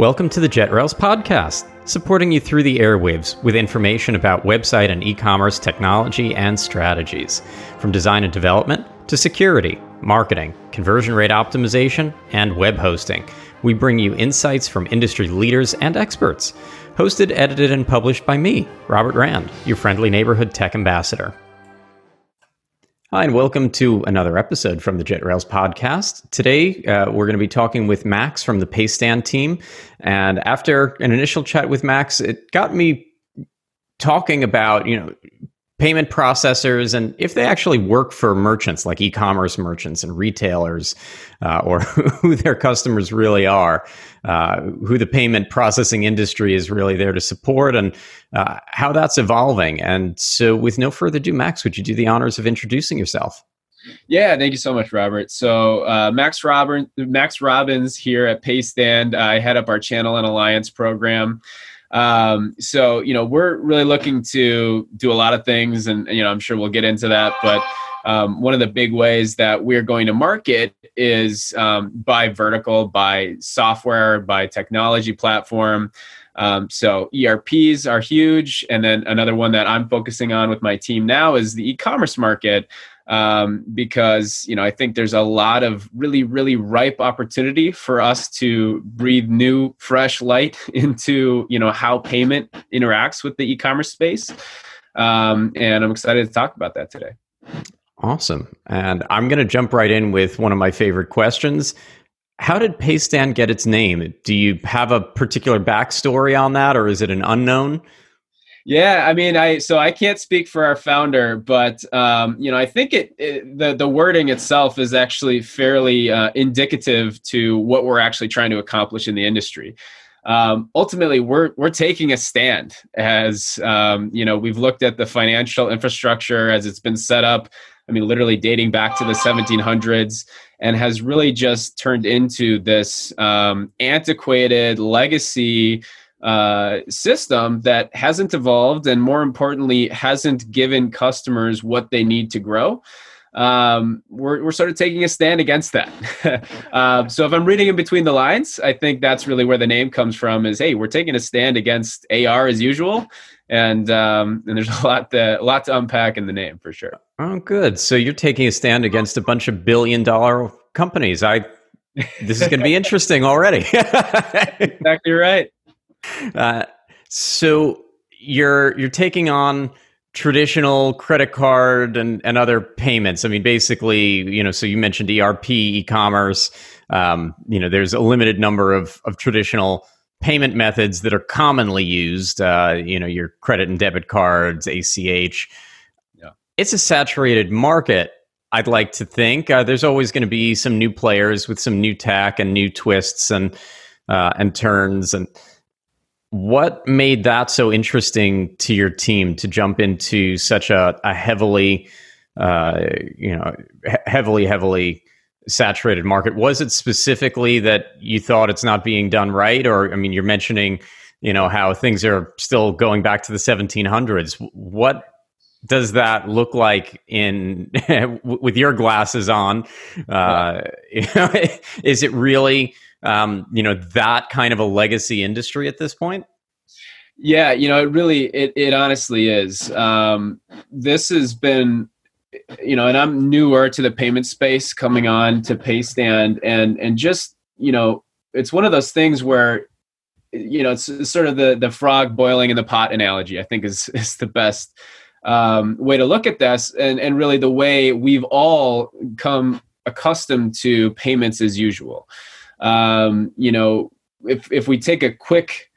Welcome to the JetRails podcast, supporting you through the airwaves with information about website and e commerce technology and strategies, from design and development to security, marketing, conversion rate optimization, and web hosting. We bring you insights from industry leaders and experts. Hosted, edited, and published by me, Robert Rand, your friendly neighborhood tech ambassador. Hi, and welcome to another episode from the JetRails podcast. Today, uh, we're going to be talking with Max from the Paystand team. And after an initial chat with Max, it got me talking about, you know, payment processors and if they actually work for merchants like e-commerce merchants and retailers uh, or who their customers really are uh, who the payment processing industry is really there to support and uh, how that's evolving and so with no further ado max would you do the honors of introducing yourself yeah, thank you so much, Robert. So uh, Max Robin, Max Robbins here at Paystand. I head up our channel and alliance program. Um, so you know we're really looking to do a lot of things, and you know I'm sure we'll get into that. But um, one of the big ways that we're going to market is um, by vertical, by software, by technology platform. Um, so ERPs are huge, and then another one that I'm focusing on with my team now is the e-commerce market um, because you know I think there's a lot of really really ripe opportunity for us to breathe new fresh light into you know how payment interacts with the e-commerce space, um, and I'm excited to talk about that today. Awesome, and I'm going to jump right in with one of my favorite questions. How did Paystand get its name? Do you have a particular backstory on that, or is it an unknown? Yeah, I mean, I so I can't speak for our founder, but um, you know, I think it, it, the the wording itself is actually fairly uh, indicative to what we're actually trying to accomplish in the industry. Um, ultimately, we're we're taking a stand as um, you know we've looked at the financial infrastructure as it's been set up. I mean, literally dating back to the 1700s, and has really just turned into this um, antiquated legacy uh, system that hasn't evolved and more importantly hasn't given customers what they need to grow. Um, we're, we're sort of taking a stand against that. Uh, so if i'm reading in between the lines i think that's really where the name comes from is hey we're taking a stand against ar as usual. And um, and there's a lot to, a lot to unpack in the name for sure. Oh good. So you're taking a stand against a bunch of billion dollar companies. I this is going to be interesting already. Exactly right uh, so you're you're taking on traditional credit card and, and other payments. I mean, basically, you know, so you mentioned ERP, e-commerce. Um, you know, there's a limited number of of traditional payment methods that are commonly used. Uh, you know, your credit and debit cards, ACH. Yeah. It's a saturated market. I'd like to think uh, there's always going to be some new players with some new tech and new twists and uh, and turns and what made that so interesting to your team to jump into such a, a heavily, uh, you know, he- heavily, heavily saturated market? Was it specifically that you thought it's not being done right, or I mean, you're mentioning, you know, how things are still going back to the 1700s. What does that look like in with your glasses on? Uh, you know, is it really? Um, you know that kind of a legacy industry at this point? Yeah, you know, it really, it, it honestly is. Um, this has been, you know, and I'm newer to the payment space, coming on to Paystand, and and just you know, it's one of those things where, you know, it's, sort of the the frog boiling in the pot analogy. I think is is the best um, way to look at this, and and really the way we've all come accustomed to payments as usual um, you know, if if we take a quick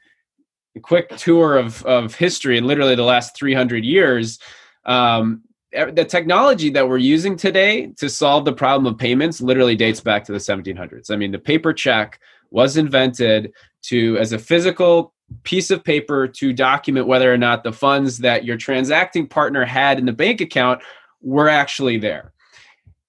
quick tour of of history and literally the last 300 years, um, the technology that we're using today to solve the problem of payments literally dates back to the 1700s. I mean, the paper check was invented to as a physical piece of paper to document whether or not the funds that your transacting partner had in the bank account were actually there.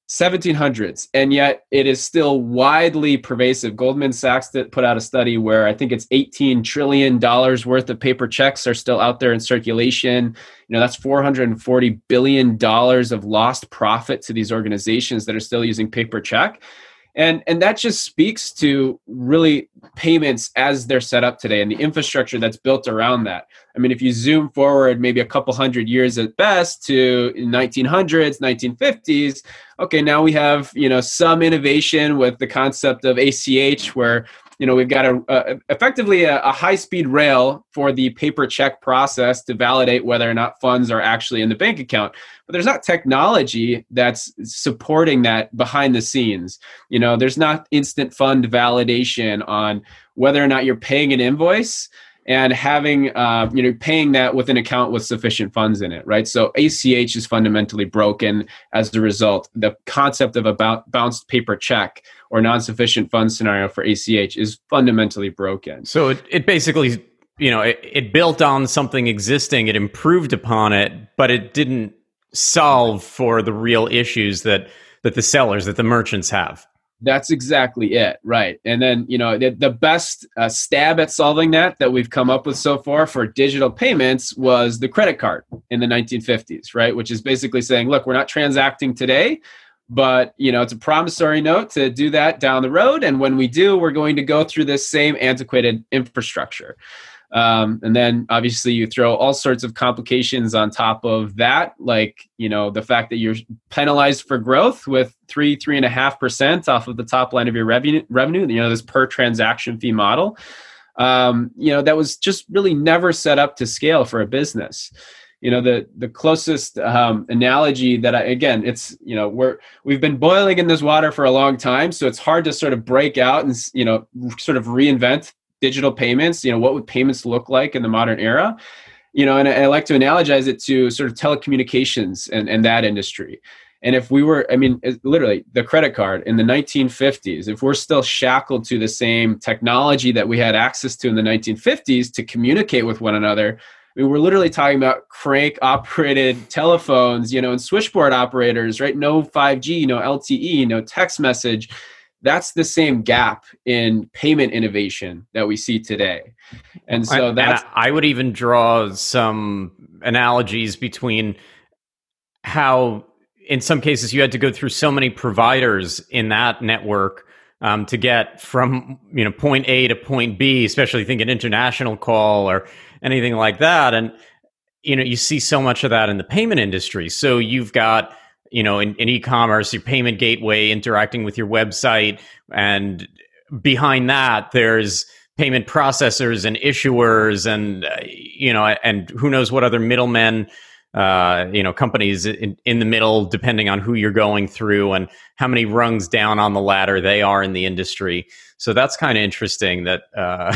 1700s and yet it is still widely pervasive. Goldman sachs put out a study where i think it's 18 trillion dollars worth of paper checks are still out there in circulation. You know that's 440 billion dollars of lost profit to these organizations that are still using paper check and and that just speaks to really payments as they're set up today and the infrastructure that's built around that. I mean if you zoom forward maybe a couple hundred years at best to 1900s 1950s okay now we have you know some innovation with the concept of ach where you know we've got a, a effectively a, a, high speed rail for the paper check process to validate whether or not funds are actually in the bank account. But there's not technology that's supporting that behind the scenes. You know there's not instant fund validation on whether or not you're paying an invoice and having uh, you know paying that with an account with sufficient funds in it right? So ach is fundamentally broken as a result. The concept of a bounced paper check or non-sufficient fund scenario for ach is fundamentally broken. So it, it basically you know it, it built on something existing it improved upon it but it didn't solve for the real issues that that the sellers that the merchants have that's exactly it, right? And then you know the, the best uh, stab at solving that that we've come up with so far for digital payments was the credit card in the 1950s, right? Which is basically saying, look, we're not transacting today, but you know it's a promissory note to do that down the road, and when we do, we're going to go through this same antiquated infrastructure. Um, and then obviously you throw all sorts of complications on top of that, like you know the fact that you're penalized for growth with three three and a half percent off of the top line of your revenue. Revenue, you know this per transaction fee model. Um, you know that was just really never set up to scale for a business you know the the closest um, analogy that I again it's you know we're we've been boiling in this water for a long time so it's hard to sort of break out and you know sort of reinvent digital payments you know what would payments look like in the modern era? You know and I, I like to analogize it to sort of telecommunications and, and that industry. And if we were i mean literally the credit card in the 1950s if we're still shackled to the same technology that we had access to in the 1950s to communicate with one another I mean, we're literally talking about crank operated telephones, you know, and switchboard operators, right? No 5G, no LTE, no text message that's the same gap in payment innovation that we see today. And so that's. And I would even draw some analogies between how, in some cases, you had to go through so many providers in that network um, to get from you know point A to point B, especially think an international call or anything like that. And you know you see so much of that in the payment industry. So you've got you know, in, in e-commerce, your payment gateway interacting with your website, and behind that, there's payment processors and issuers, and uh, you know, and who knows what other middlemen, uh, you know, companies in, in the middle, depending on who you're going through and how many rungs down on the ladder they are in the industry. So that's kind of interesting. That uh,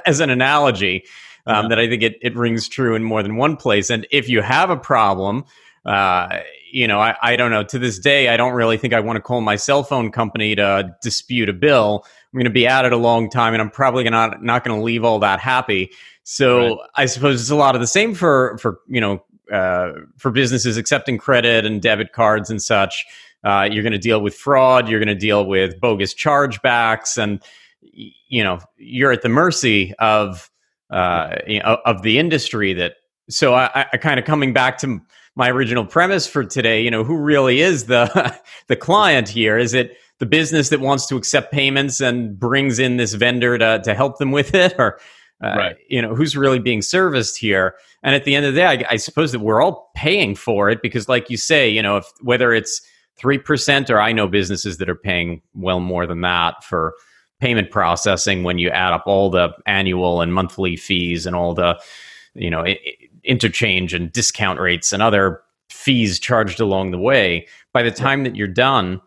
as an analogy. Um, yeah. That I think it, it rings true in more than one place. And if you have a problem, uh, you know, I, I don't know. To this day, I don't really think I want to call my cell phone company to dispute a bill. I'm going to be at it a long time, and I'm probably not not going to leave all that happy. So right. I suppose it's a lot of the same for for you know uh, for businesses accepting credit and debit cards and such. Uh, you're going to deal with fraud. You're going to deal with bogus chargebacks, and you know you're at the mercy of uh, you know, of the industry. That so I, I kind of coming back to my original premise for today. You know, who really is the the client here? Is it the business that wants to accept payments and brings in this vendor to to help them with it, or uh, right. you know, who's really being serviced here? And at the end of the day, I, I suppose that we're all paying for it because, like you say, you know, if whether it's three percent or I know businesses that are paying well more than that for payment processing when you add up all the annual and monthly fees and all the you know interchange and discount rates and other fees charged along the way, by the time that you're done,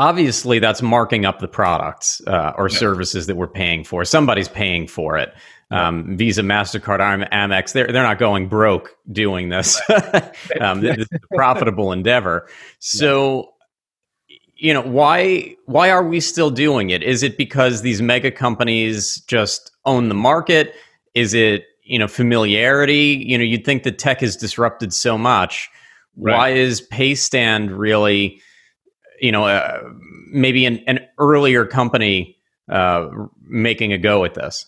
obviously that's marking up the products uh, or yeah. services that we're paying for. Somebody's paying for it. Um, Visa, Mastercard, Amex, they're they're not going broke doing this. um, this is a profitable endeavor. So, you know, why why are we still doing it? Is it because these mega companies just own the market? Is it you know familiarity you know you'd think that tech has disrupted so much right. why is paystand really you know uh, maybe an, an earlier company uh, making a go at this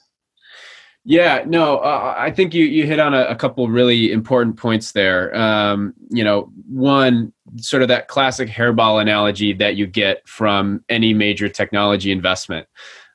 Yeah, no, uh, I think you you hit on a, a couple really important points there. Um, you know, one sort of that classic hairball analogy that you get from any major technology investment.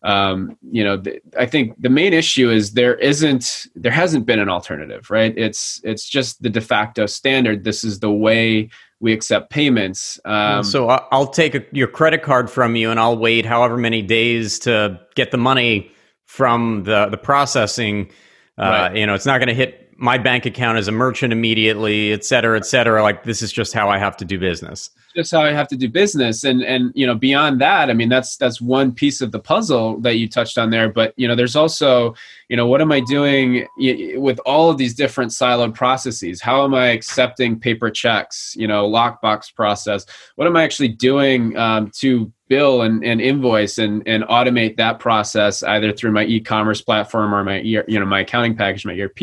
Um, you know, th- I think the main issue is there isn't there hasn't been an alternative, right? It's it's just the de facto standard. This is the way we accept payments. Um, so I'll take a, your credit card from you, and I'll wait however many days to get the money from the the processing. Uh, right. You know, it's not going to hit my bank account as a merchant immediately, et cetera, et cetera. Like this is just how I have to do business. Just how I have to do business, and and you know beyond that, I mean that's that's one piece of the puzzle that you touched on there. But you know, there's also you know what am I doing with all of these different siloed processes? How am I accepting paper checks? You know, lockbox process. What am I actually doing um, to bill and, and invoice and, and automate that process either through my e-commerce platform or my you know my accounting package my erp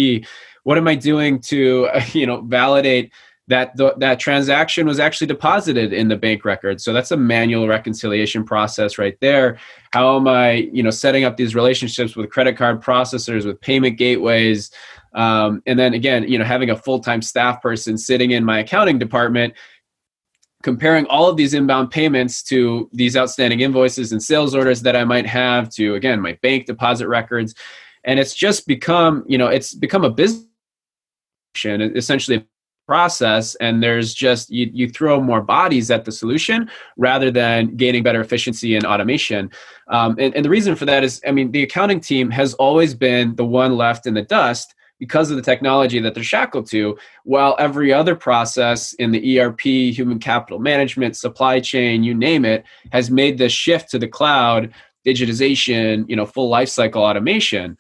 what am i doing to you know validate that the, that transaction was actually deposited in the bank record. So that's a manual reconciliation process right there. How am i you know setting up these relationships with credit card processors with payment gateways? Um, and then again you know having a full-time staff person sitting in my accounting department comparing all of these inbound payments to these outstanding invoices and sales orders that I might have to again my bank deposit records. And it's just become you know it's become a business essentially process and there's just you, you throw more bodies at the solution rather than gaining better efficiency and automation um, and, and the reason for that is i mean the accounting team has always been the one left in the dust because of the technology that they're shackled to, while every other process in the ERP, human capital management, supply chain, you name it, has made this shift to the cloud, digitization, you know, full lifecycle automation.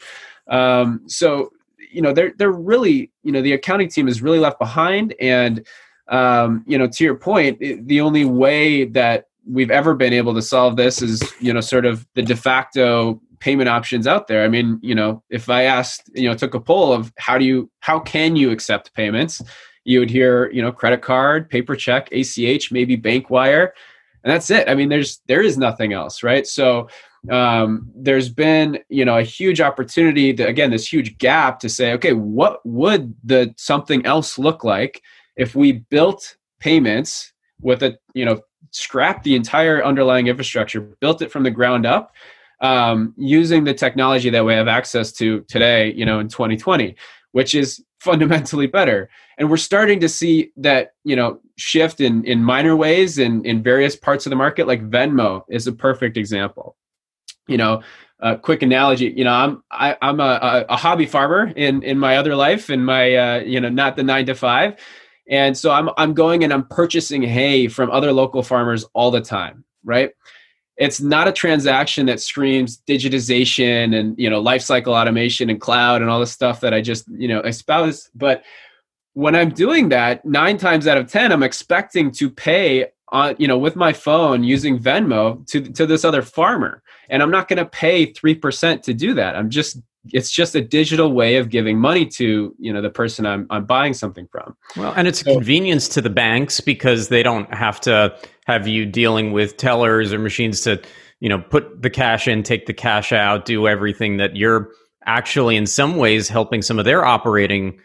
Um, so, you know, they're they're really, you know, the accounting team is really left behind. And um, you know, to your point, the only way that we've ever been able to solve this is, you know, sort of the de facto payment options out there. I mean, you know, if I asked, you know, took a poll of how do you, how can you accept payments, you would hear, you know, credit card, paper check, ACH, maybe bank wire, and that's it. I mean, there's there is nothing else, right? So um, there's been, you know, a huge opportunity to again this huge gap to say, okay, what would the something else look like if we built payments with a, you know, scrap the entire underlying infrastructure, built it from the ground up um, using the technology that we have access to today, you know, in 2020, which is fundamentally better. And we're starting to see that, you know, shift in in minor ways in in various parts of the market. Like Venmo is a perfect example. You know, a quick analogy. You know, I'm I, I'm a, a, hobby farmer in in my other life, in my uh, you know not the nine to five, and so I'm I'm going and I'm purchasing hay from other local farmers all the time, right? it's not a transaction that screams digitization and you know lifecycle automation and cloud and all the stuff that I just you know espouse. But when I'm doing that, nine times out of ten, I'm expecting to pay on you know with my phone using Venmo to to this other farmer, and I'm not going to pay three percent to do that. I'm just it's just a digital way of giving money to you know the person I'm I'm buying something from. Well, and it's so, a convenience to the banks because they don't have to have you dealing with tellers or machines to you know put the cash in, take the cash out, do everything that you're actually in some ways helping some of their operating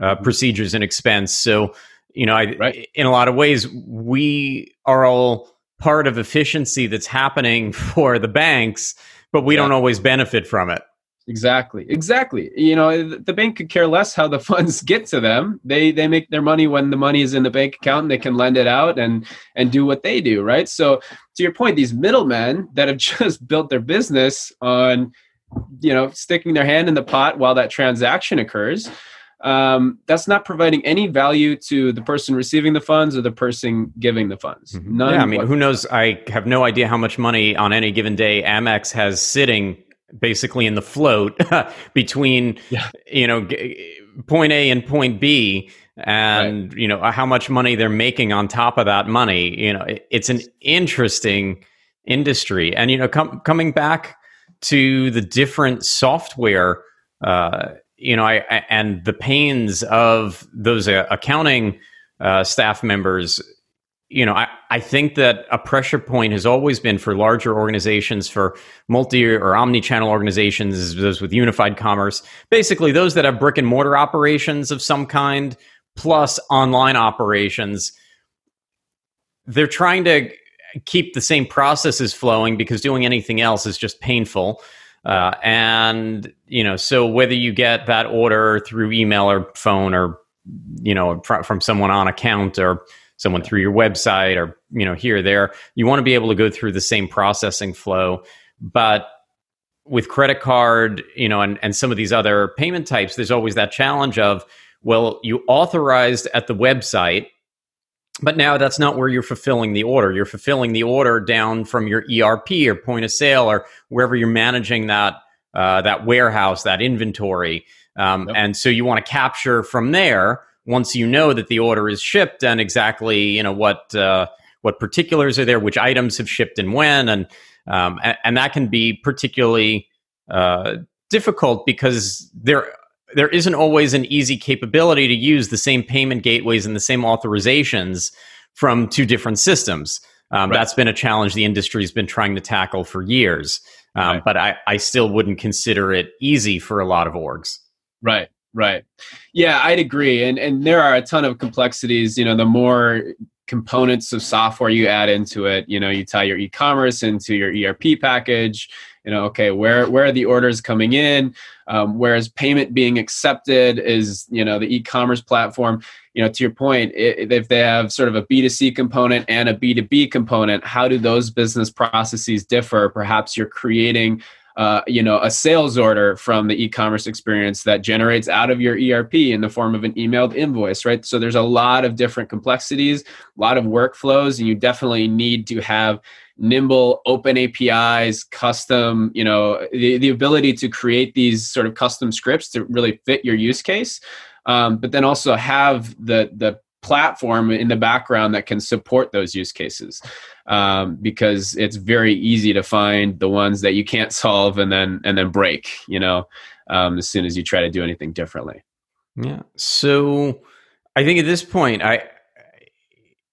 uh, procedures and expense. So you know, I, right. in a lot of ways, we are all part of efficiency that's happening for the banks, but we yeah. don't always benefit from it. Exactly. Exactly. You know, the bank could care less how the funds get to them. They they make their money when the money is in the bank account and they can lend it out and and do what they do, right? So to your point, these middlemen that have just built their business on you know, sticking their hand in the pot while that transaction occurs, um, that's not providing any value to the person receiving the funds or the person giving the funds. Mm-hmm. None yeah, I mean, who knows? I have no idea how much money on any given day Amex has sitting basically in the float between yeah. you know point A and point B and right. you know how much money they're making on top of that money you know it, it's an interesting industry and you know com- coming back to the different software uh, you know I, I, and the pains of those uh, accounting uh, staff members you know, I, I think that a pressure point has always been for larger organizations, for multi or omni channel organizations, those with unified commerce, basically those that have brick and mortar operations of some kind, plus online operations. They're trying to keep the same processes flowing because doing anything else is just painful. Uh, and, you know, so whether you get that order through email or phone or, you know, fr- from someone on account or, someone through your website or you know here or there you want to be able to go through the same processing flow. But with credit card you know and, and some of these other payment types there's always that challenge of well you authorized at the website but now that's not where you're fulfilling the order you're fulfilling the order down from your erp or point of sale or wherever you're managing that uh, that warehouse that inventory um, yep. and so you want to capture from there once you know that the order is shipped and exactly you know what uh, what particulars are there, which items have shipped and when, and um, and, and, that can be particularly uh, difficult because there there isn't always an easy capability to use the same payment gateways and the same authorizations from two different systems. Um, right. That's been a challenge the industry's been trying to tackle for years. Um, right. But I, I still wouldn't consider it easy for a lot of orgs. Right. Right. Yeah, I'd agree. And and there are a ton of complexities. You know, the more components of software you add into it, you know, you tie your e-commerce into your ERP package. You know, okay, where where are the orders coming in? Um, payment being accepted is, you know, the e-commerce platform. You know, to your point, if they have sort of a B2C component and a B2B component, how do those business processes differ? Perhaps you're creating uh, you know a sales order from the e-commerce experience that generates out of your erp in the form of an emailed invoice right so there's a lot of different complexities a lot of workflows and you definitely need to have nimble open apis custom you know the, the ability to create these sort of custom scripts to really fit your use case um, but then also have the the platform in the background that can support those use cases um, because it's very easy to find the ones that you can't solve and then and then break you know um, as soon as you try to do anything differently. Yeah. So i think at this point i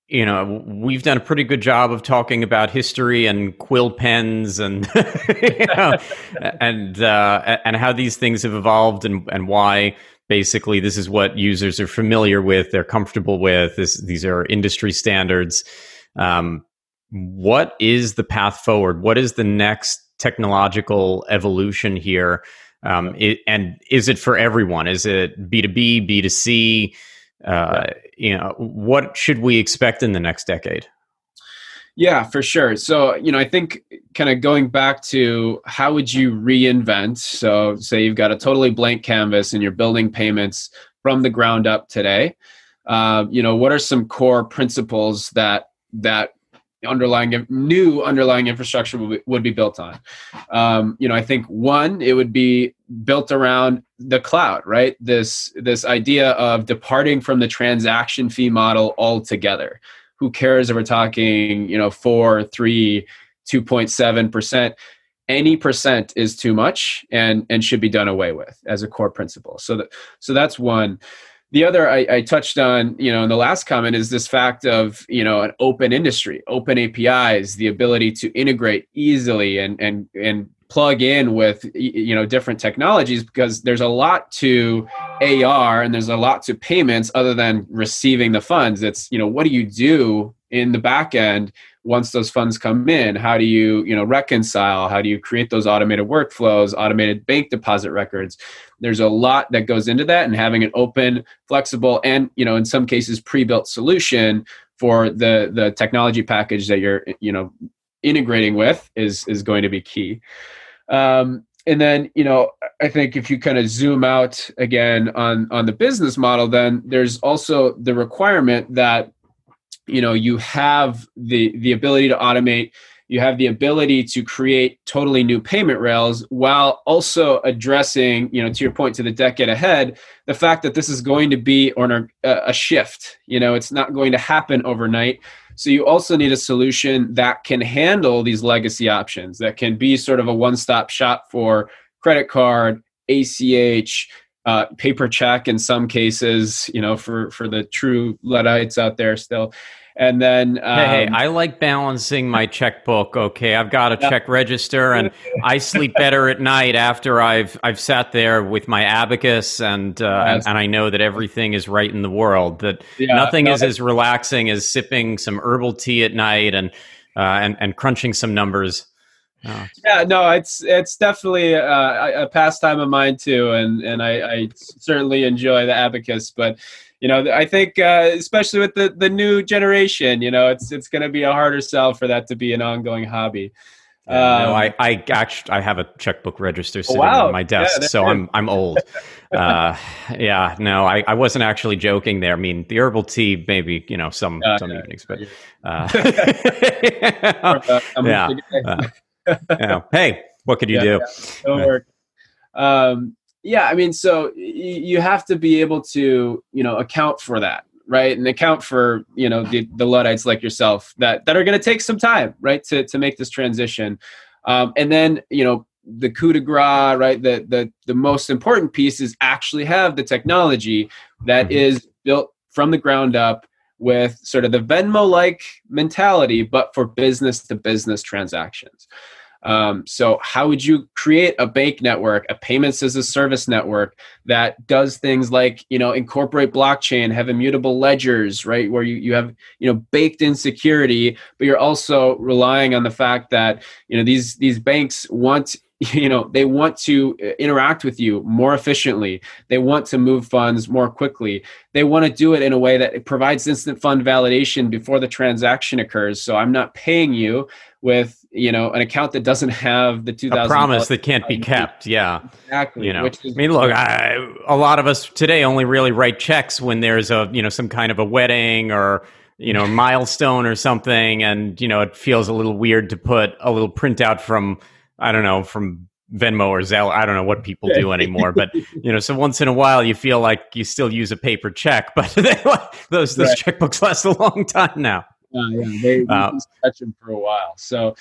you know we've done a pretty good job of talking about history and quill pens and you know, and uh, and how these things have evolved and and why basically this is what users are familiar with they're comfortable with this, these are industry standards. Um, what is the path forward? What is the next technological evolution here? Um, it, and is it for everyone? Is it b2b b2c uh, you know what should we expect in the next decade yeah, for sure. So, you know, I think kind of going back to how would you reinvent? So, say you've got a totally blank canvas and you're building payments from the ground up today. Uh, you know, what are some core principles that that underlying new underlying infrastructure would be, would be built on? Um, you know, I think one, it would be built around the cloud, right? This this idea of departing from the transaction fee model altogether who cares if we're talking, you know, four, three, 2.7%. Any percent is too much and, and should be done away with as a core principle. So that, so that's one. The other I, I touched on, you know, in the last comment is this fact of, you know, an open industry, open APIs, the ability to integrate easily and and and plug in with you know different technologies because there's a lot to AR and there's a lot to payments other than receiving the funds. It's you know what do you do in the back end once those funds come in? How do you you know reconcile? How do you create those automated workflows, automated bank deposit records? There's a lot that goes into that, and having an open, flexible, and you know in some cases pre-built solution for the the technology package that you're you know integrating with is is going to be key. Um, and then you know i think if you kind of zoom out again on on the business model then there's also the requirement that you know you have the the ability to automate. You have the ability to create totally new payment rails while also addressing you know to your point to the decade ahead the fact that this is going to be on a, a shift. You know it's not going to happen overnight so you also need a solution that can handle these legacy options, that can be sort of a one-stop shop for credit card, ACH, uh, paper check in some cases, you know, for for the true Luddites out there still. And then, um, hey, I like balancing my checkbook. Okay, I've got a yeah. check register, and I sleep better at night after I've I've sat there with my abacus, and uh, yes. and, and, I know that everything is right in the world. That yeah, nothing no, is as relaxing as sipping some herbal tea at night and uh, and and crunching some numbers. Oh. Yeah, no, it's it's definitely a, a, pastime of mine too, and and I, I certainly enjoy the abacus, but you know, I think uh, especially with the the new generation, you know, it's it's going to be a harder sell for that to be an ongoing hobby. Um, no, I I actually I have a checkbook register sitting wow. on my desk, yeah, so I'm I'm old. uh, yeah, no, I, I wasn't actually joking there. I mean, the herbal tea, maybe you know some uh, some yeah, evenings, but uh, yeah, uh, yeah. Hey, what could you do? Don't work. Um, yeah i mean so you have to be able to you know account for that right? And account for you know the, the luddites like yourself that that are going to take some time right to to make this transition. Um, and then you know the coup de grace right the the the most important piece is actually have the technology that mm-hmm. is built from the ground up with sort of the venmo like mentality but for business to business transactions um, so, how would you create a bank network, a payments as a service network that does things like you know incorporate blockchain, have immutable ledgers, right, where you you have you know baked in security, but you're also relying on the fact that you know these these banks want you know they want to uh, interact with you more efficiently. They want to move funds more quickly. They want to do it in a way that provides instant fund validation before the transaction occurs. So i'm not paying you with you know an account that doesn't have the 2000 a promise that can't be kept. Yeah. Exactly you know. is, i mean look I, a lot of us today only really write checks when there's a you know some kind of a wedding or you know milestone or something. And you know it feels a little weird to put a little printout from I don't know, from Venmo or Zelle. I don't know what people do anymore, but you know, so once in a while you feel like you still use a paper check, but those those right. checkbooks last a long time now. Uh, yeah, they, uh, touch them for a while. So,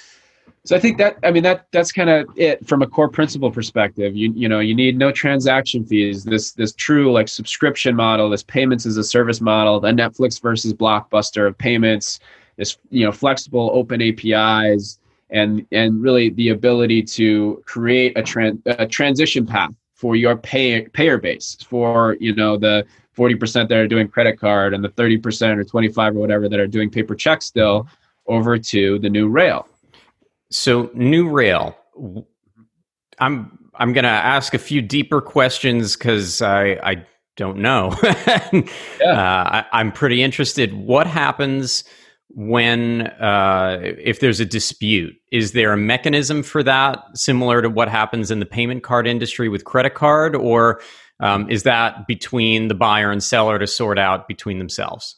so I think that I mean that that's kind of it from a core principle perspective. You you know you need no transaction fees. This this true like subscription model, this payments as a service model, the Netflix versus Blockbuster of payments. This you know flexible open APIs and and really the ability to create a, tran- a transition path for your pay- payer base for you know the 40% that are doing credit card and the 30% or 25 or whatever that are doing paper check still over to the new rail. So new rail i'm i'm going to ask a few deeper questions because i i don't know. Yeah. uh, I, i'm pretty interested. What happens when uh, if there's a dispute is there a mechanism for that similar to what happens in the payment card industry with credit card? Or um, is that between the buyer and seller to sort out between themselves?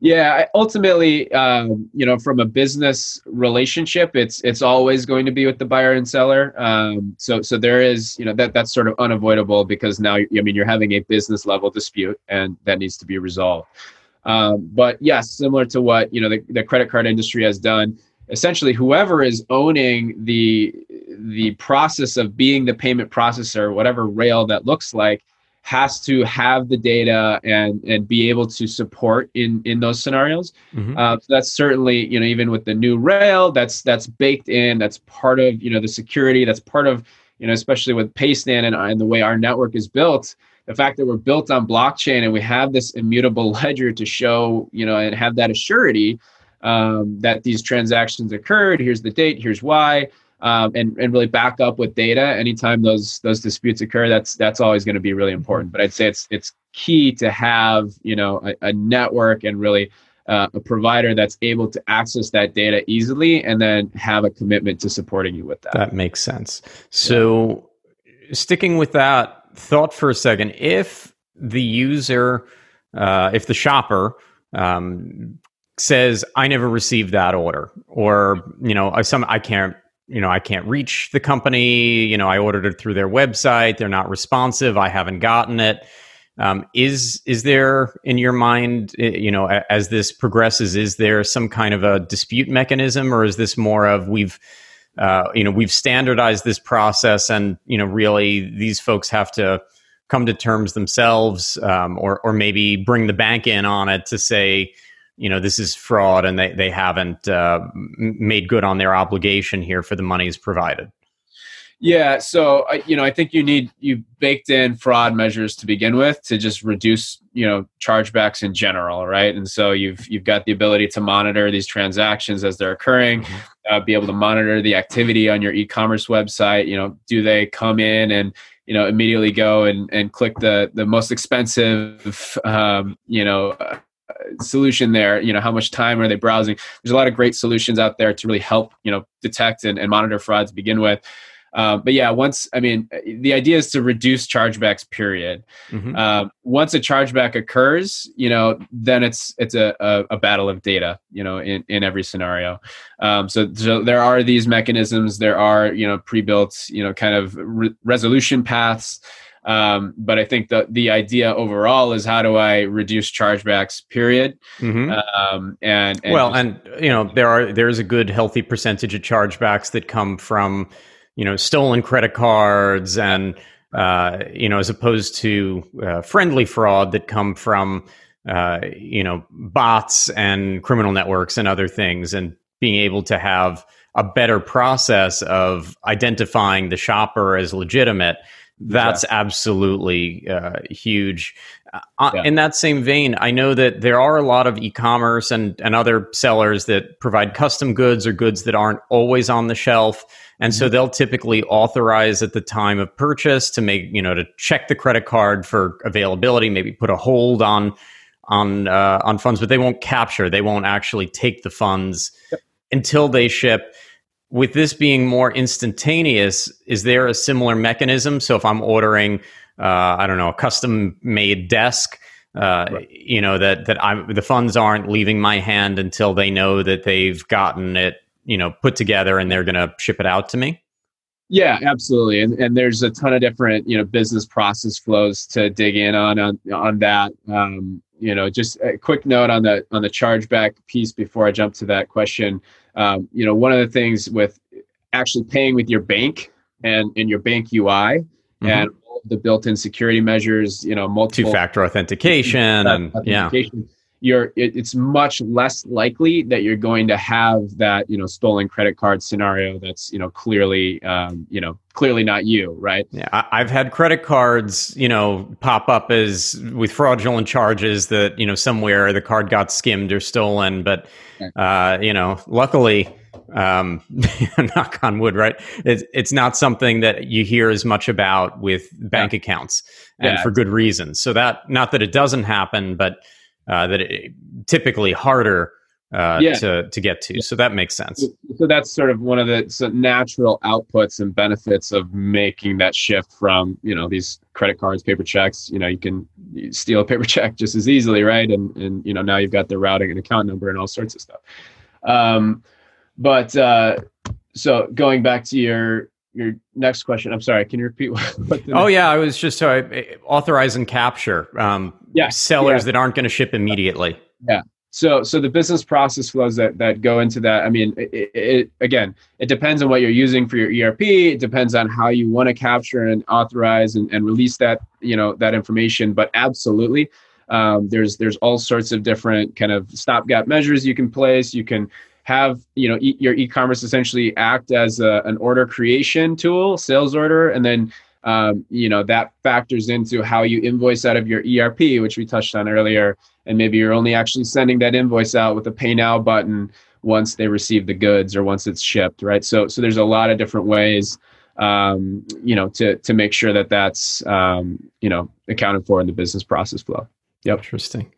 Yeah ultimately um, you know from a business relationship it's it's always going to be with the buyer and seller. Um, so so there is you know that that's sort of unavoidable because now i mean you're having a business level dispute and that needs to be resolved um, but yes, similar to what you know the, the credit card industry has done. Essentially, whoever is owning the the process of being the payment processor, whatever rail that looks like, has to have the data and and be able to support in in those scenarios. Mm-hmm. Uh, so that's certainly you know even with the new rail, that's that's baked in. That's part of you know the security. That's part of you know especially with Paystand and, and the way our network is built the fact that we're built on blockchain and we have this immutable ledger to show, you know, and have that assurity um, that these transactions occurred. Here's the date. Here's why. Um, and and really back up with data anytime those those disputes occur. That's that's always going to be really important. But I'd say it's it's key to have you know a, a network and really uh, a provider that's able to access that data easily and then have a commitment to supporting you with that. That makes sense. So yeah. sticking with that thought for a second if the user, uh, if the shopper um, says, "I never received that order," or you know, I some I can't you know, I can't reach the company. You know, I ordered it through their website. They're not responsive. I haven't gotten it. Um, is is there in your mind, you know, as this progresses, is there some kind of a dispute mechanism, or is this more of we've uh, you know, we've standardized this process, and you know, really, these folks have to come to terms themselves, um, or or maybe bring the bank in on it to say, you know, this is fraud, and they they haven't uh, made good on their obligation here for the monies provided. Yeah, so you know, I think you need you baked in fraud measures to begin with to just reduce you know chargebacks in general, right? And so you've you've got the ability to monitor these transactions as they're occurring, mm-hmm. uh, be able to monitor the activity on your e-commerce website. You know, do they come in and you know immediately go and and click the the most expensive um, you know uh, solution there you know how much time are they browsing there's a lot of great solutions out there to really help you know detect and, and monitor fraud to begin with um, but yeah, once I mean, the idea is to reduce chargebacks. Period. Mm-hmm. Uh, once a chargeback occurs, you know, then it's it's a, a, a battle of data. You know, in, in every scenario. Um, so, so there are these mechanisms. There are you know pre-built you know kind of re- resolution paths. Um, but I think the the idea overall is how do I reduce chargebacks? Period. Mm-hmm. Um, and, and well, just, and you know there are there's a good healthy percentage of chargebacks that come from you know stolen credit cards and uh, you know as opposed to uh, friendly fraud that come from uh, you know bots and criminal networks and other things and being able to have a better process of identifying the shopper as legitimate that's yeah. absolutely uh, huge. Uh, yeah. In that same vein, I know that there are a lot of e-commerce and, and other sellers that provide custom goods or goods that aren't always on the shelf. And mm-hmm. so they'll typically authorize at the time of purchase to make, you know, to check the credit card for availability, maybe put a hold on on uh, on funds, but they won't capture. They won't actually take the funds yep. until they ship with this being more instantaneous, is there a similar mechanism? So if I'm ordering, uh, I don't know, a custom made desk, uh, right. you know that that I'm the funds aren't leaving my hand until they know that they've gotten it, you know, put together and they're going to ship it out to me. Yeah, absolutely, and and there's a ton of different you know business process flows to dig in on on on that. Um, you know, just a quick note on the on the chargeback piece before I jump to that question um, you know, one of the things with actually paying with your bank and in your bank UI mm-hmm. and the built-in security measures, you know, multiple two-factor authentication and authentication, yeah you're it, it's much less likely that you're going to have that you know stolen credit card scenario that's you know clearly um, you know clearly not you right yeah I, have had credit cards you know pop up as with fraudulent charges that you know somewhere the card got skimmed or stolen but uh, you know luckily um, knock on wood, right? It's, it's not something that you hear as much about with bank yeah. accounts, and yeah. for good reasons. So that, not that it doesn't happen, but uh, that it, typically harder uh, yeah. to to get to. So that makes sense. So that's sort of one of the natural outputs and benefits of making that shift from you know these credit cards, paper checks. You know, you can steal a paper check just as easily, right? And and you know now you've got the routing and account number and all sorts of stuff. Um, but uh, so going back to your your next question. I'm sorry. Can you repeat what? what oh yeah, I was just sorry. Authorize and capture. Um, yeah, sellers yeah. that aren't going to ship immediately. Yeah. So so the business process flows that that go into that. I mean, it, it, again, it depends on what you're using for your ERP. It depends on how you want to capture and authorize and, and release that you know that information. But absolutely. Um, there's there's all sorts of different kind of stopgap measures you can place. You can have you know e- your e-commerce essentially act as a, an order creation tool sales order and then um, you know that factors into how you invoice out of your erp which we touched on earlier. And maybe you're only actually sending that invoice out with a pay now button once they receive the goods or once it's shipped right? So so there's a lot of different ways um, you know to to make sure that that's um, you know accounted for in the business process flow. Yep. Interesting.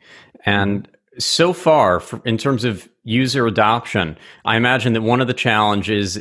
And so far, for, in terms of user adoption, I imagine that one of the challenges,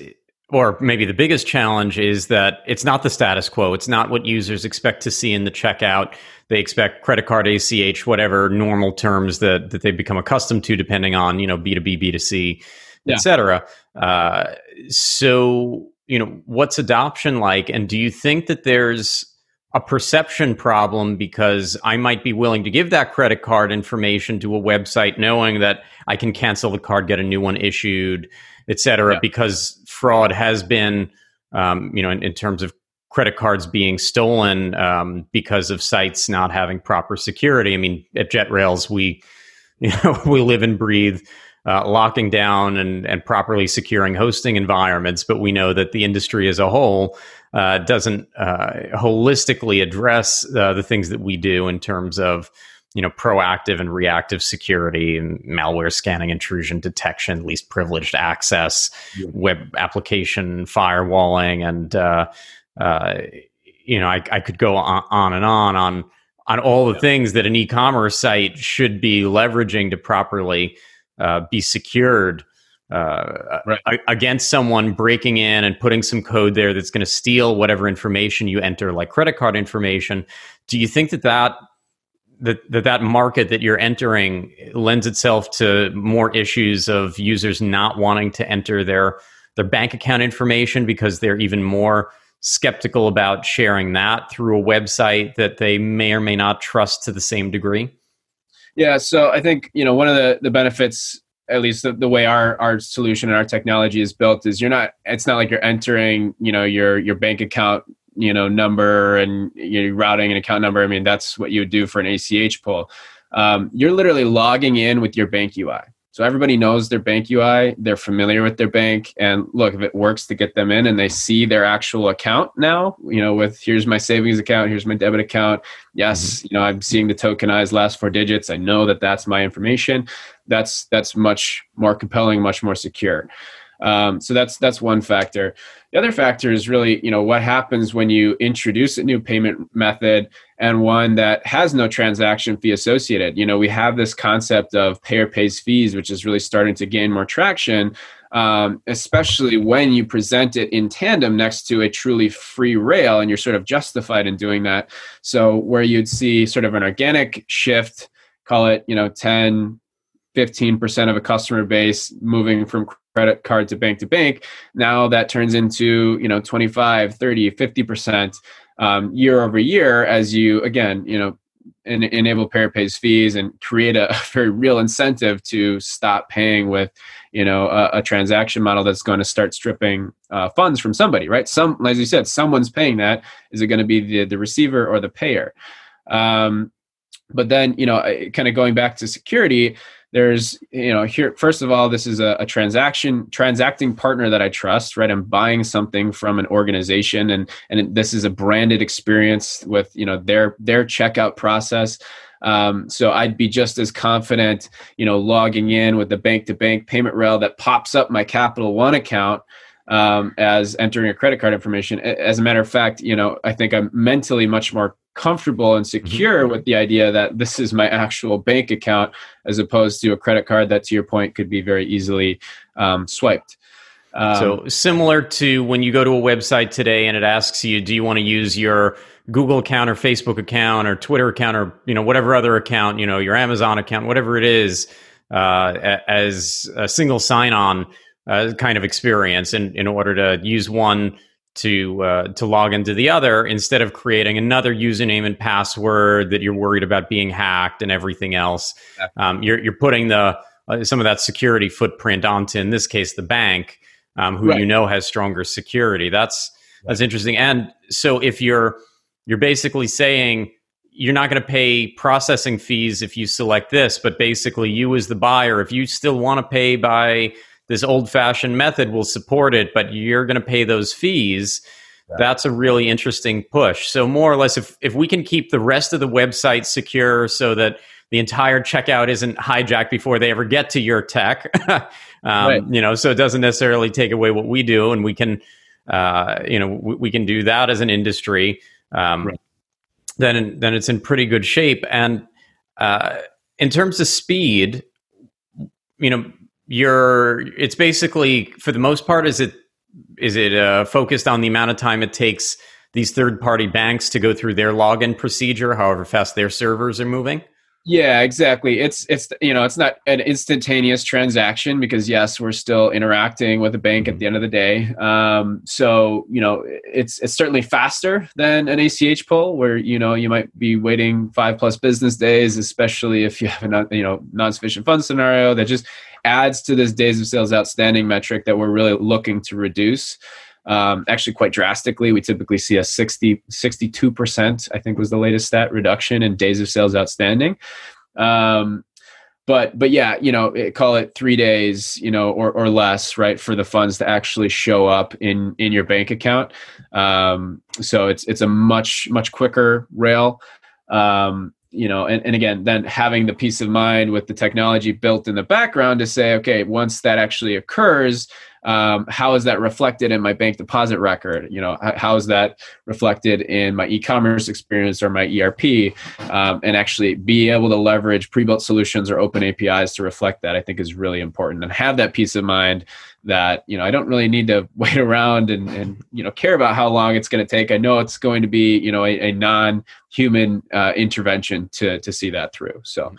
or maybe the biggest challenge, is that it's not the status quo. It's not what users expect to see in the checkout. They expect credit card, ACH, whatever normal terms that, that they become accustomed to, depending on you know B2B, B2C, yeah. etc. Uh, so you know, what's adoption like, and do you think that there's a perception problem because I might be willing to give that credit card information to a website knowing that I can cancel the card, get a new one issued, et cetera, yeah. because fraud has been, um, you know, in, in, terms of credit cards being stolen um, because of sites not having proper security. I mean, at JetRails, we you know we live and breathe uh, locking down and and properly securing hosting environments, but we know that the industry as a whole uh, doesn't uh, holistically address uh, the things that we do in terms of you know proactive and reactive security and malware scanning intrusion detection least privileged access yeah. web application firewalling and uh, uh, you know I, I, could go on, on, and on on on all the yeah. things that an e-commerce site should be leveraging to properly uh, be secured uh, right. against someone breaking in and putting some code there that's going to steal whatever information you enter, like credit card information. Do you think that that that, that that market that you're entering lends itself to more issues of users not wanting to enter their their bank account information because they're even more skeptical about sharing that through a website that they may or may not trust to the same degree? Yeah, so I think you know one of the the benefits at least the, the way our our solution and our technology is built is you're not it's not like you're entering you know your your bank account you know number and you're routing an account number. I mean that's what you would do for an ach pull. Um, you're literally logging in with your bank ui so everybody knows their bank ui they're familiar with their bank and look if it works to get them in and they see their actual account now you know with here's my savings account here's my debit account. Yes mm-hmm. you know i'm seeing the tokenized last four digits. I know that that's my information that's that's much more compelling much more secure um, so that's that's one factor. The other factor is really, you know, what happens when you introduce a new payment method and one that has no transaction fee associated. You know, we have this concept of payer pays fees, which is really starting to gain more traction. Um, especially when you present it in tandem next to a truly free rail and you're sort of justified in doing that. So, where you'd see sort of an organic shift, call it, you know, 10, 15% of a customer base moving from credit card to bank to bank. Now that turns into you know 25 30 50% um, year over year as you again you know en- enable pays fees and create a, a, very real incentive to stop paying with you know a, a transaction model that's going to start stripping uh, funds from somebody right? Some as you said someone's paying that. Is it going to be the, the receiver or the payer? Um, but then you know kind of going back to security there's you know here first of all this is a, a, transaction transacting partner that i trust right? I'm buying something from an organization and and this is a branded experience with you know their their checkout process. Um, so i'd be just as confident you know logging in with the bank to bank payment rail that pops up my capital one account um, as entering a credit card information. As a matter of fact you know i think i'm mentally much more comfortable and mm-hmm. secure mm-hmm. with the idea that this is my actual bank account as opposed to a credit card that to your point could be very easily um, swiped um, so similar to when you go to a website today and it asks you do you want to use your google account or facebook account or twitter account or you know whatever other account you know your amazon account whatever it is uh, as a single sign-on uh, kind of experience in, in order to use one to uh, to log into the other instead of creating another username and password that you're worried about being hacked and everything else. Um, you're you're putting the uh, some of that security footprint onto, in this case, the bank, um, who right. you know has stronger security. That's right. that's interesting. And so if you're you're basically saying you're not going to pay processing fees if you select this, but basically you as the buyer, if you still want to pay by this old fashioned method will support it, but you're going to pay those fees. That's a really interesting push. So more or less, if if we can keep the rest of the website secure, so that the entire checkout isn't hijacked before they ever get to your tech, um, right. you know, so it doesn't necessarily take away what we do, and we can, uh, you know, we, we, can do that as an industry. Um, right. Then then it's in pretty good shape. And uh, in terms of speed, you know, you're it's basically for the most part is it is it uh, focused on the amount of time it takes these third party banks to go through their login procedure however fast their servers are moving yeah exactly. It's it's you know it's not an instantaneous transaction because yes we're still interacting with a bank at the end of the day. Um, so you know it's it's certainly faster than an ach pull where you know you might be waiting five plus business days especially if you have a non, you know non-sufficient funds scenario that just adds to this days of sales outstanding metric that we're really looking to reduce. Um, actually quite drastically. We typically see a 60, 62%, I think was the latest stat reduction in days of sales outstanding. Um, but but yeah, you know, call it three days, you know, or or less, right, for the funds to actually show up in in your bank account. Um, so it's it's a much much quicker rail. Um, you know and, and again then having the peace of mind with the technology built in the background to say okay once that actually occurs um, how is that reflected in my bank deposit record? You know how is that reflected in my e-commerce experience or my erp um, and actually be able to leverage pre-built solutions or open apis to reflect that i think is really important. And have that peace of mind that you know i don't really need to wait around and, and you know care about how long it's going to take. I know it's going to be you know a, a non-human uh, intervention to to see that through. So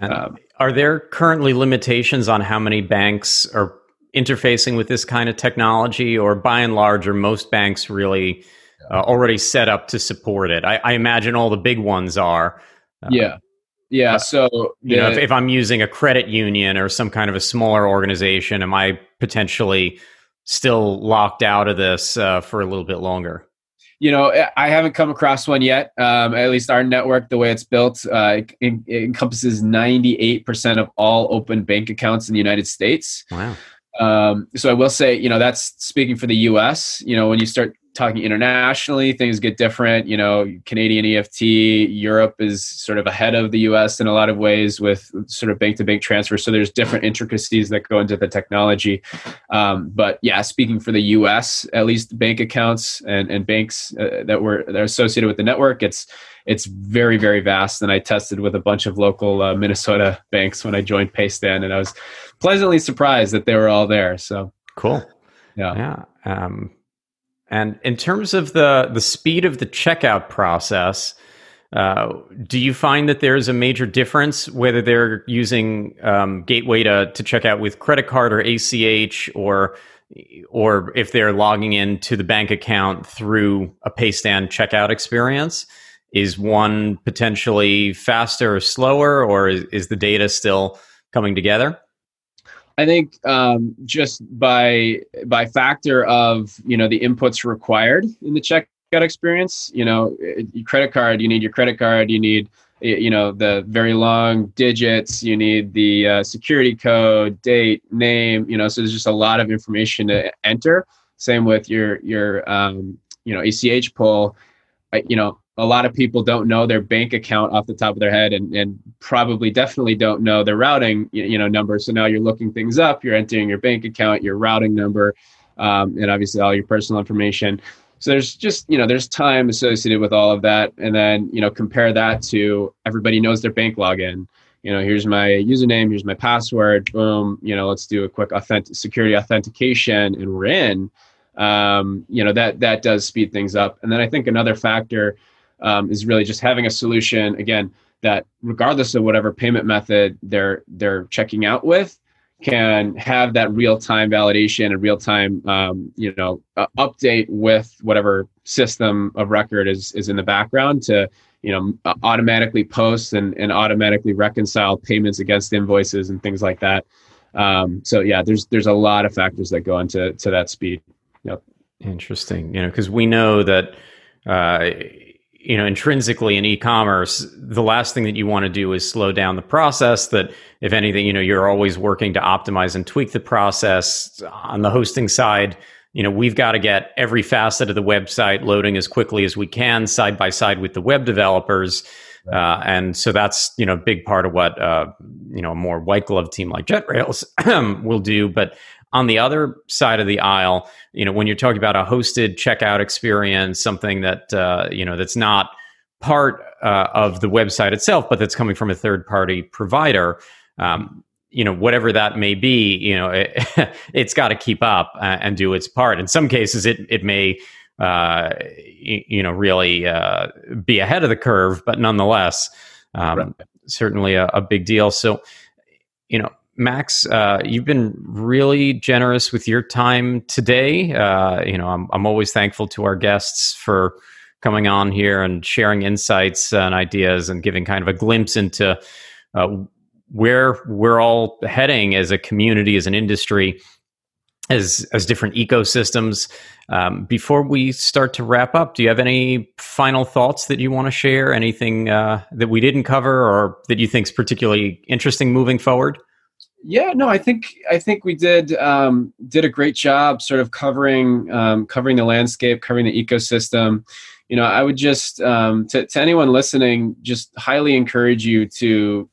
um, are there currently limitations on how many banks are interfacing with this kind of technology, or by and large, are most banks really uh, already set up to support it? I, I, imagine all the big ones are. Uh, yeah. Yeah. So, you know, if, if, I'm using a credit union or some kind of a smaller organization, am I potentially still locked out of this uh, for a little bit longer? You know, I haven't come across one yet. Um, at least our network, the way it's built, uh, it, it encompasses 98% of all open bank accounts in the United States. Wow. Um, so I will say, you know, that's speaking for the U.S. You know, when you start talking internationally, things get different. You know, Canadian EFT, Europe is sort of ahead of the US in a lot of ways with sort of bank to bank transfer. So there's different intricacies that go into the technology. Um, but yeah, speaking for the US, at least bank accounts and, and banks uh, that were that are associated with the network, it's it's very very vast. And I tested with a bunch of local uh, Minnesota banks when I joined Paystand, and I was pleasantly surprised that they were all there. So cool. Yeah. Yeah. Um, and in terms of the the speed of the checkout process, uh, do you find that there's a major difference whether they're using um, Gateway to to check out with credit card or ACH, or or if they're logging into the bank account through a Paystand checkout experience? Is one potentially faster or slower, or is, is the data still coming together? I think um, just by by factor of you know the inputs required in the checkout experience, you know, credit card, you need your credit card, you need you know the very long digits, you need the uh, security code, date, name, you know, so there's just a lot of information to enter. Same with your your um, you know ACH pull, you know a lot of people don't know their bank account off the top of their head and, and probably definitely don't know their routing you know number. So now you're looking things up you're entering your bank account your routing number um, and obviously all your personal information. So there's just you know there's time associated with all of that. And then you know compare that to everybody knows their bank login. You know here's my username here's my password boom you know let's do a quick authentic security authentication and we're in. Um, you know that that does speed things up. And then i think another factor um, is really just having a solution again that regardless of whatever payment method they're they're checking out with can have that real time validation and real time um, you know uh, update with whatever system of record is is in the background to you know automatically post and, and automatically reconcile payments against invoices and things like that. Um, so yeah there's there's a lot of factors that go into to that speed. Yep. Interesting. You know because we know that uh, you know intrinsically in e-commerce the last thing that you want to do is slow down the process that if anything you know you're always working to optimize and tweak the process. On the hosting side you know we've got to get every facet of the website loading as quickly as we can side by side with the web developers. Uh, and so that's you know a big part of what uh, you know a more white glove team like JetRails will do. But on the other side of the aisle, you know, when you're talking about a hosted checkout experience, something that uh, you know that's not part uh, of the website itself, but that's coming from a third party provider. Um, you know, whatever that may be, you know, it, has got to keep up uh, and do its part. In some cases, it it may, uh, you, you, know, really uh, be ahead of the curve, but nonetheless, um, right. certainly a, a, big deal. So, you know, Max, uh, you've been really generous with your time today. Uh, you know, I'm, I'm always thankful to our guests for coming on here and sharing insights and ideas and giving kind of a glimpse into uh, where we're all heading as a community, as an industry. as as different ecosystems. Um, before we start to wrap up, do you have any final thoughts that you want to share? Anything uh, that we didn't cover, or that you think is particularly interesting moving forward? Yeah, no, I think I think we did um, did a great job, sort of covering um, covering the landscape, covering the ecosystem. You know, I would just um, to, to anyone listening, just highly encourage you to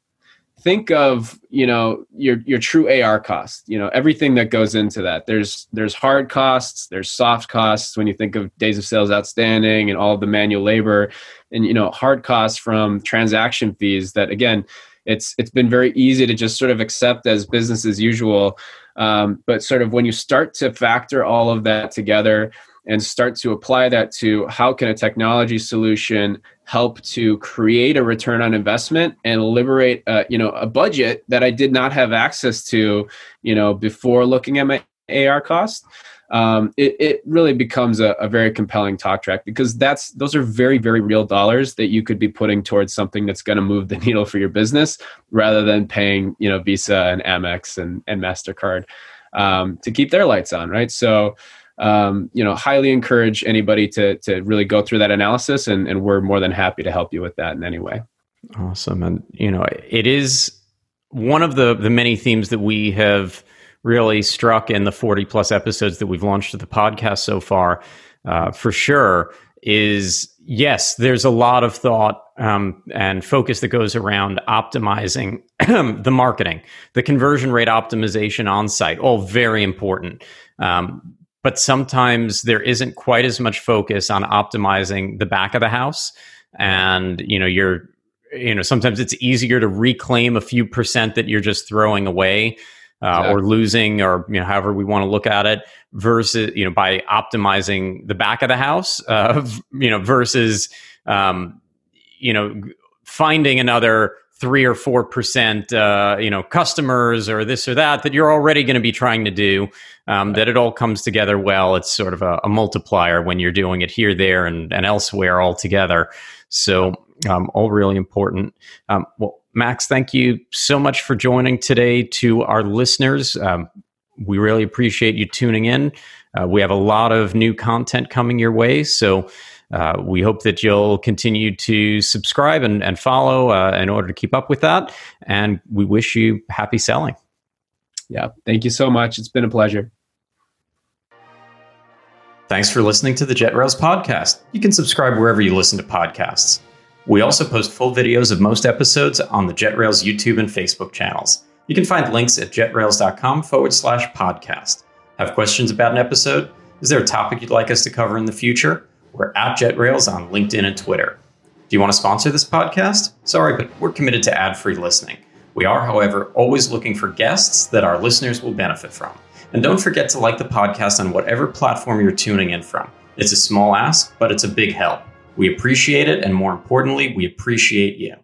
think of you know your your true AR cost. You know everything that goes into that. There's there's hard costs, there's soft costs when you think of days of sales outstanding and all the manual labor, and you know hard costs from transaction fees that again it's it's been very easy to just sort of accept as business as usual. Um, but sort of when you start to factor all of that together and start to apply that to how can a technology solution help to create a return on investment and liberate uh, you know a budget that I did not have access to you know before looking at my AR cost um, it, it really becomes a, a, very compelling talk track because that's those are very very real dollars that you could be putting towards something that's going to move the needle for your business rather than paying you know Visa and Amex and, and Mastercard um, to keep their lights on, right? So. Um, you know, highly encourage anybody to to really go through that analysis, and, and we're more than happy to help you with that in any way. Awesome, and you know, it is one of the the many themes that we have really struck in the 40 plus episodes that we've launched of the podcast so far, uh, for sure, is yes, there's a lot of thought um, and focus that goes around optimizing the marketing, the conversion rate optimization on site, all very important. Um, but sometimes there isn't quite as much focus on optimizing the back of the house. And, you know, you're, you know, sometimes it's easier to reclaim a few percent that you're just throwing away uh, exactly. or losing or you know however we want to look at it versus you know by optimizing the back of the house uh, you know versus um, you know finding another three or four percent uh, you know customers or this or that that you're already going to be trying to do um, that it all comes together well. It's sort of a, a, multiplier when you're doing it here there and, and elsewhere all together so um, all really important. Um, well Max, thank you so much for joining today to our listeners. Um, we really appreciate you tuning in. Uh, we have a lot of new content coming your way. So uh, we hope that you'll continue to subscribe and, and follow uh, in order to keep up with that. And we wish you happy selling. Yeah. Thank you so much. It's been a pleasure. Thanks for listening to the JetRails podcast. You can subscribe wherever you listen to podcasts. We also post full videos of most episodes on the JetRails YouTube and Facebook channels. You can find links at jetrails.com forward slash podcast. Have questions about an episode? Is there a topic you'd like us to cover in the future? We're at JetRails on LinkedIn and Twitter. Do you want to sponsor this podcast? Sorry, but we're committed to ad free listening. We are, however, always looking for guests that our listeners will benefit from. And don't forget to like the podcast on whatever platform you're tuning in from. It's a small ask, but it's a big help. We appreciate it, and more importantly, we appreciate you.